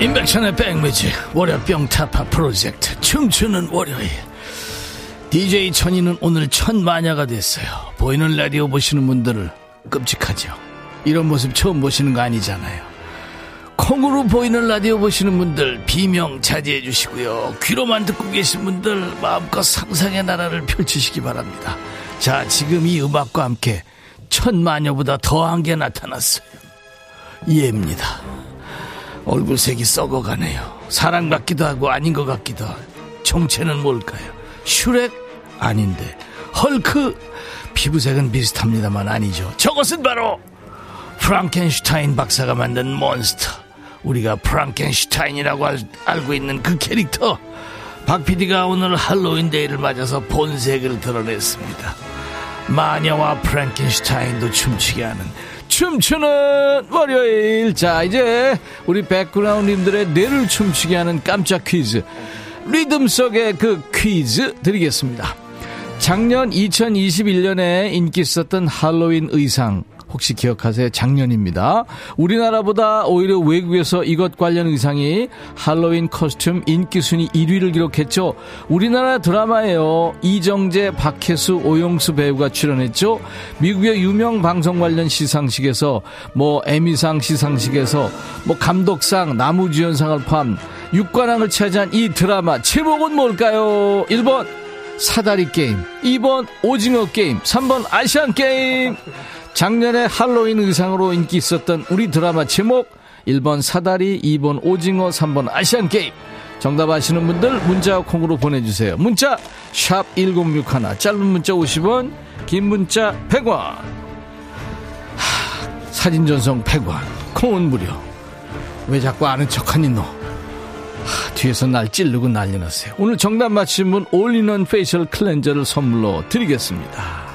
A: 임백천의 백뮤직 월요병 타파 프로젝트 춤추는 월요일 DJ 천이는 오늘 첫 마녀가 됐어요 보이는 라디오 보시는 분들을 끔찍하죠 이런 모습 처음 보시는 거 아니잖아요 콩으로 보이는 라디오 보시는 분들 비명 자제해 주시고요 귀로만 듣고 계신 분들 마음껏 상상의 나라를 펼치시기 바랍니다 자 지금 이 음악과 함께 첫 마녀보다 더한 게 나타났어요 이해입니다 얼굴색이 썩어가네요. 사랑 같기도 하고 아닌 것 같기도 하고. 정체는 뭘까요? 슈렉? 아닌데. 헐크? 피부색은 비슷합니다만 아니죠. 저것은 바로 프랑켄슈타인 박사가 만든 몬스터. 우리가 프랑켄슈타인이라고 알, 알고 있는 그 캐릭터. 박 PD가 오늘 할로윈 데이를 맞아서 본색을 드러냈습니다. 마녀와 프랑켄슈타인도 춤추게 하는 춤추는 월요일. 자, 이제 우리 백그라운드님들의 뇌를 춤추게 하는 깜짝 퀴즈. 리듬 속의 그 퀴즈 드리겠습니다. 작년 2021년에 인기 있었던 할로윈 의상. 혹시 기억하세요? 작년입니다. 우리나라보다 오히려 외국에서 이것 관련 의상이 할로윈 커스튬 인기 순위 1위를 기록했죠. 우리나라 드라마에요. 이정재, 박혜수, 오용수 배우가 출연했죠. 미국의 유명 방송 관련 시상식에서 뭐 에미상 시상식에서 뭐 감독상, 남우주연상을 포함 6관왕을 차지한 이 드라마 제목은 뭘까요? 1번 사다리 게임, 2번 오징어 게임, 3번 아시안 게임. 작년에 할로윈 의상으로 인기 있었던 우리 드라마 제목 1번 사다리 2번 오징어 3번 아시안 게임. 정답 아시는 분들 문자 콩으로 보내주세요. 문자 샵 1061 짧은 문자 50원 긴 문자 100원. 하, 사진 전송 100원. 콩은 무료. 왜 자꾸 아는 척하니 너 하, 뒤에서 날 찌르고 난리 났어요. 오늘 정답 맞힌 분 all-in-one facial cleanser를 선물로 드리겠습니다.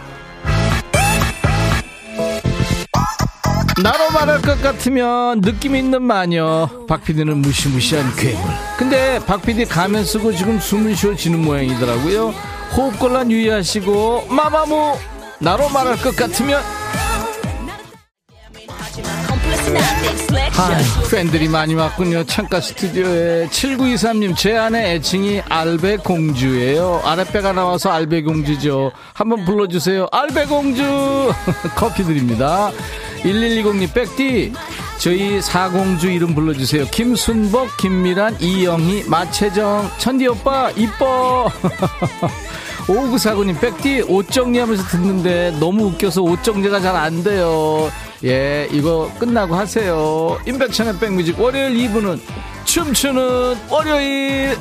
A: 나로 말할 것 같으면 느낌 있는 마녀. 박PD는 무시무시한 괴물. 근데 박PD 가면 쓰고 지금 숨은 쉬어지는 모양이더라고요. 호흡곤란 유의하시고 마마무! 나로 말할 것 같으면 아, 팬들이 많이 왔군요. 창가 스튜디오에 7923님 제 아내 애칭이 알배공주예요. 아랫배가 나와서 알배공주죠. 한번 불러주세요. 알배공주 커피 드립니다. 1120님 백디 저희 사공주 이름 불러주세요. 김순복, 김미란, 이영희, 마채정, 천디 오빠 이뻐. 오구사구님 백디 옷 정리하면서 듣는데 너무 웃겨서 옷 정리가 잘 안 돼요. 예, 이거 끝나고 하세요. 임백천의 백뮤직 월요일 2부는 춤추는 월요일.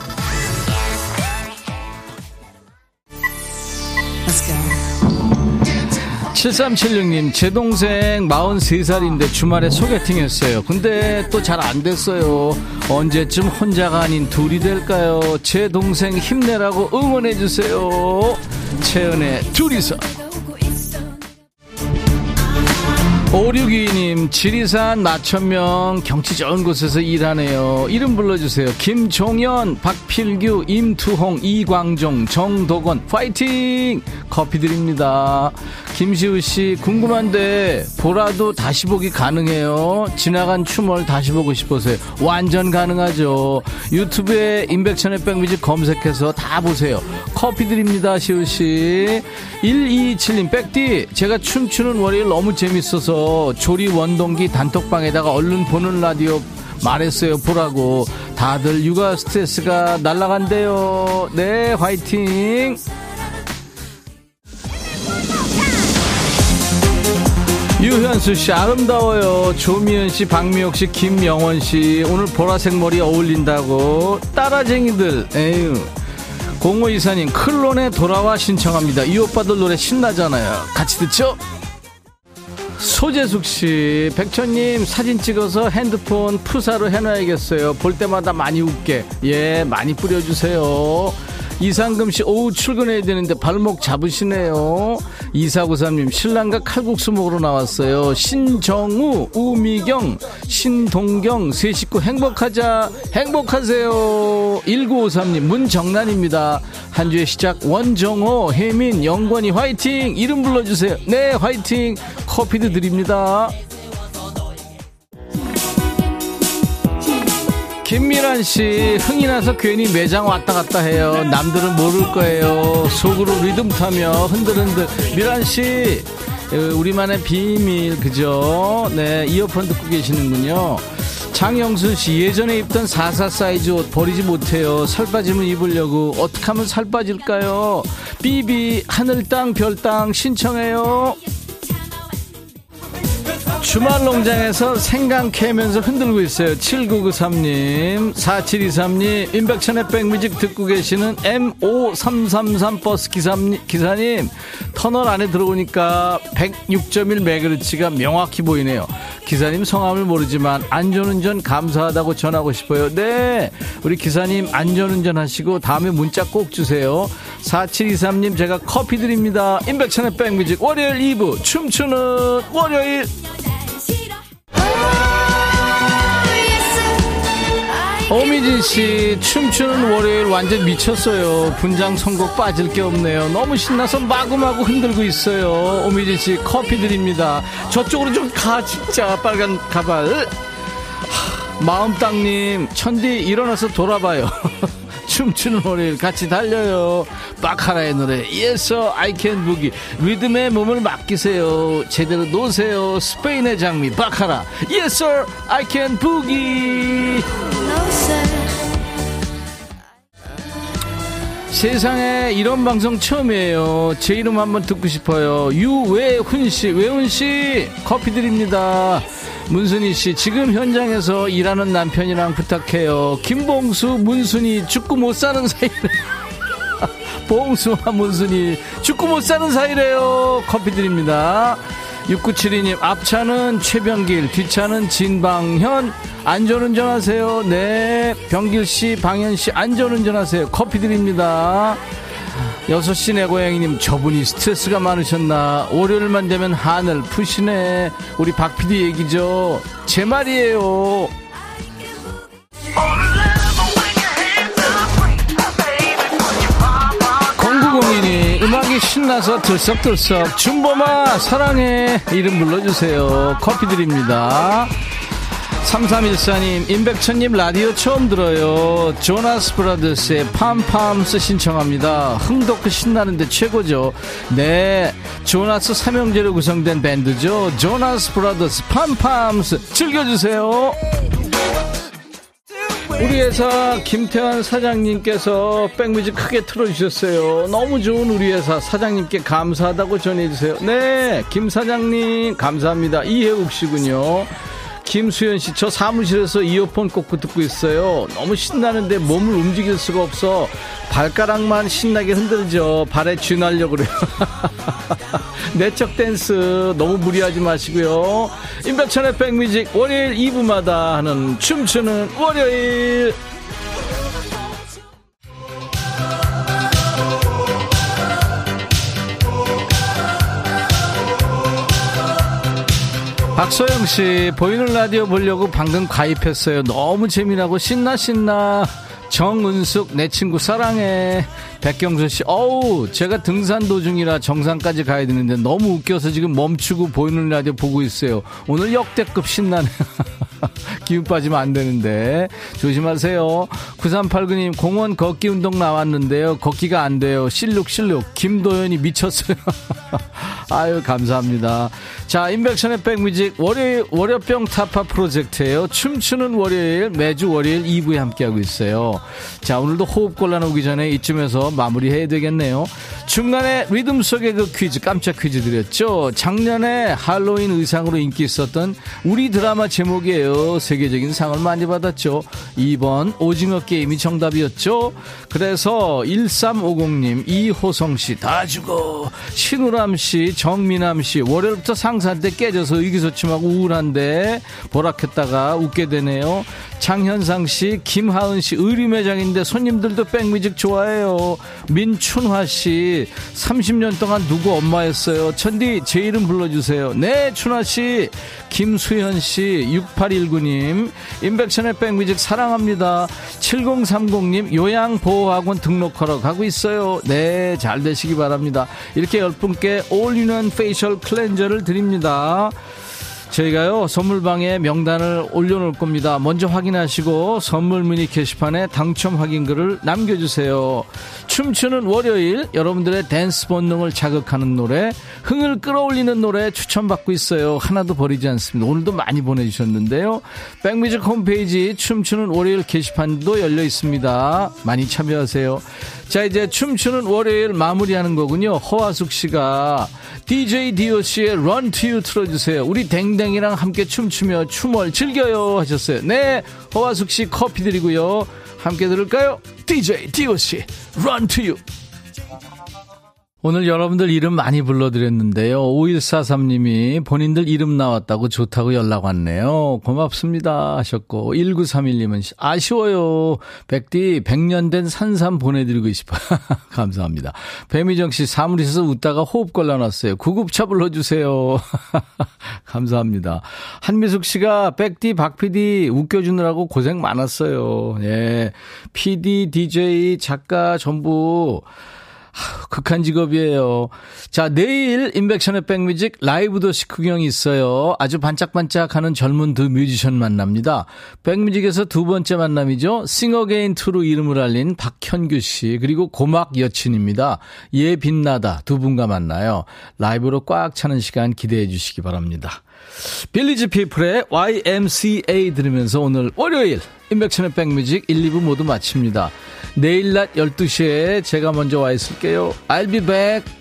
A: 7376님, 제 동생 43살인데 주말에 소개팅 했어요. 근데 또 잘 안 됐어요. 언제쯤 혼자가 아닌 둘이 될까요? 제 동생 힘내라고 응원해주세요. 채연의 둘이서. 5622님, 지리산 나천명 경치 좋은 곳에서 일하네요. 이름 불러주세요. 김종현, 박필규, 임투홍, 이광종, 정도건, 파이팅! 커피 드립니다. 김시우 씨, 궁금한데, 보라도 다시 보기 가능해요? 지나간 춤을 다시 보고 싶어서요. 완전 가능하죠. 유튜브에 임백천의 백뮤직 검색해서 다 보세요. 커피 드립니다, 시우 씨. 127님, 백디, 제가 춤추는 월요일 너무 재밌어서 조리 원동기 단톡방에다가 얼른 보는 라디오 말했어요 보라고. 다들 육아 스트레스가 날라간대요. 네 화이팅! 유현수 씨 아름다워요. 조미연 씨 박미옥 씨 김영원 씨 오늘 보라색 머리 어울린다고. 따라쟁이들 에휴. 공호 이사님 클론에 돌아와 신청합니다. 이 오빠들 노래 신나잖아요. 같이 듣죠 소재숙 씨, 백천님 사진 찍어서 핸드폰 푸사로 해놔야겠어요. 볼 때마다 많이 웃게. 예, 많이 뿌려주세요. 이상금 씨, 오후 출근해야 되는데 발목 잡으시네요. 이사구삼님, 신랑과 칼국수 먹으러 나왔어요. 신정우, 우미경, 신동경, 세 식구 행복하자. 행복하세요. 1953님, 문정란입니다. 한 주의 시작, 원정호, 혜민, 영권이 화이팅! 이름 불러주세요. 네, 화이팅! 커피도 드립니다. 김미란 씨, 흥이 나서 괜히 매장 왔다 갔다 해요. 남들은 모를 거예요. 속으로 리듬 타며 흔들흔들. 미란 씨, 어, 우리만의 비밀, 그죠? 네, 이어폰 듣고 계시는군요. 장영순 씨, 예전에 입던 44 사이즈 옷 버리지 못해요. 살 빠지면 입으려고. 어떻게 하면 살 빠질까요? 비비, 하늘 땅, 별 땅 신청해요. 주말 농장에서 생강 캐면서 흔들고 있어요. 7993님, 4723님, 임백천의 백뮤직 듣고 계시는 M5333 버스 기사님, 기사님, 터널 안에 들어오니까 106.1 메가헤르츠가 명확히 보이네요. 기사님 성함을 모르지만 안전운전 감사하다고 전하고 싶어요. 네, 우리 기사님 안전운전 하시고 다음에 문자 꼭 주세요. 4723님 제가 커피 드립니다. 임백천의 백뮤직 월요일 2부 춤추는 월요일 오미진 씨 춤추는 월요일 완전 미쳤어요. 분장 선곡 빠질 게 없네요. 너무 신나서 마구마구 흔들고 있어요. 오미진 씨 커피 드립니다. 저쪽으로 좀 가 진짜 빨간 가발. 하, 마음땅님 천디 일어나서 돌아봐요. 춤추는 월요일 같이 달려요. 바카라의 노래 Yes I Can Boogie 리듬에 몸을 맡기세요. 제대로 놓으세요. 스페인의 장미 바카라 Yes I Can Boogie 세상에 이런 방송 처음이에요. 제 이름 한번 듣고 싶어요. 유외훈 씨, 외훈 씨 커피 드립니다. 문순희 씨, 지금 현장에서 일하는 남편이랑 부탁해요. 김봉수, 문순희 축구 못 사는 사이래. 봉수와 문순희 축구 못 사는 사이래요. 커피 드립니다. 6972님, 앞차는 최병길, 뒷차는 진방현, 안전운전 하세요. 네. 병길씨, 방현씨, 안전운전 하세요. 커피 드립니다. 6시 내 고양이님, 저분이 스트레스가 많으셨나. 월요일만 되면 하늘 푸시네. 우리 박 PD 얘기죠. 제 말이에요. 공구공인이 음악이 신나서 들썩들썩 준범아 사랑해 이름 불러주세요 커피 드립니다 3314님 임백천님 라디오 처음 들어요 조나스 브라더스의 팜팜스 신청합니다 흥덕도 신나는데 최고죠 네 조나스 삼형제로 구성된 밴드죠 조나스 브라더스 팜팜스 즐겨주세요 우리 회사 김태환 사장님께서 백뮤직 크게 틀어주셨어요. 너무 좋은 우리 회사 사장님께 감사하다고 전해주세요. 네, 김 사장님 감사합니다. 이혜욱 씨군요. 김수현 씨, 저 사무실에서 이어폰 꽂고 듣고 있어요. 너무 신나는데 몸을 움직일 수가 없어. 발가락만 신나게 흔들죠. 발에 쥐날려고 그래요. 내적 댄스 너무 무리하지 마시고요. 임백천의 백뮤직 월요일 2부마다 하는 춤추는 월요일. 박소영 씨, 보이는 라디오 보려고 방금 가입했어요. 너무 재미나고 신나, 신나. 정은숙, 내 친구 사랑해. 백경수 씨, 어우, 제가 등산 도중이라 정상까지 가야 되는데 너무 웃겨서 지금 멈추고 보이는 라디오 보고 있어요. 오늘 역대급 신나네. 기운 빠지면 안 되는데. 조심하세요. 9389님, 공원 걷기 운동 나왔는데요. 걷기가 안 돼요. 실룩실룩. 김도현이 미쳤어요. 아유, 감사합니다. 자, 인백션의 백뮤직 월요일, 월요병 타파 프로젝트예요 춤추는 월요일, 매주 월요일 2부에 함께하고 있어요. 자, 오늘도 호흡 곤란 오기 전에 이쯤에서 마무리해야 되겠네요. 중간에 리듬 속의 그 퀴즈, 깜짝 퀴즈 드렸죠. 작년에 할로윈 의상으로 인기 있었던 우리 드라마 제목이에요. 세계적인 상을 많이 받았죠. 2번 오징어 게임이 정답이었죠. 그래서 1350님, 이호성 씨, 다 죽어. 신우람 씨, 정민함 씨, 월요일부터 상사한테 깨져서 의기소침하고 우울한데 버럭했다가 웃게 되네요. 장현상 씨, 김하은 씨, 의류 매장인데 손님들도 백뮤직 좋아해요. 민춘화 씨, 30년 동안 누구 엄마였어요? 백디, 제 이름 불러주세요. 네, 춘화 씨, 김수현 씨, 6819님, 임백천의 백뮤직 사랑합니다. 7030님, 요양보호학원 등록하러 가고 있어요. 네, 잘 되시기 바랍니다. 이렇게 열 분께 all-in-one facial cleanser를 드립니다. 저희가요 선물방에 명단을 올려놓을 겁니다. 먼저 확인하시고 선물 미니 게시판에 당첨 확인글을 남겨주세요. 춤추는 월요일 여러분들의 댄스 본능을 자극하는 노래, 흥을 끌어올리는 노래 추천받고 있어요. 하나도 버리지 않습니다. 오늘도 많이 보내주셨는데요. 백뮤직 홈페이지 춤추는 월요일 게시판도 열려 있습니다. 많이 참여하세요. 자 이제 춤추는 월요일 마무리하는 거군요. 허화숙 씨가 DJ DOC의 Run to You 틀어주세요. 우리 댕 댕이랑 함께 춤추며 춤을 즐겨요 하셨어요. 네, 허화숙 씨 커피 드리고요. 함께 들을까요? DJ DOC Run to You. 오늘 여러분들 이름 많이 불러드렸는데요. 5143님이 본인들 이름 나왔다고 좋다고 연락 왔네요. 고맙습니다 하셨고 1931님은 아쉬워요. 백디 100년 된 산삼 보내드리고 싶어요. 감사합니다. 배미정 씨 사무실에서 웃다가 호흡곤란 왔어요. 구급차 불러주세요. 감사합니다. 한미숙 씨가 백디 박PD 웃겨주느라고 고생 많았어요. 예. PD, DJ, 작가 전부 극한 직업이에요. 자, 내일 임백천의 백뮤직 라이브 도시 구경이 있어요. 아주 반짝반짝하는 젊은 두 뮤지션 만납니다. 백뮤직에서 두 번째 만남이죠. 싱어게인 2로 이름을 알린 박현규 씨 그리고 고막 여친입니다. 예 빛나다 두 분과 만나요. 라이브로 꽉 차는 시간 기대해 주시기 바랍니다. 빌리지 피플의 YMCA 들으면서 오늘 월요일 인백천의 백뮤직 1, 2부 모두 마칩니다. 내일 낮 12시에 제가 먼저 와 있을게요. I'll be back.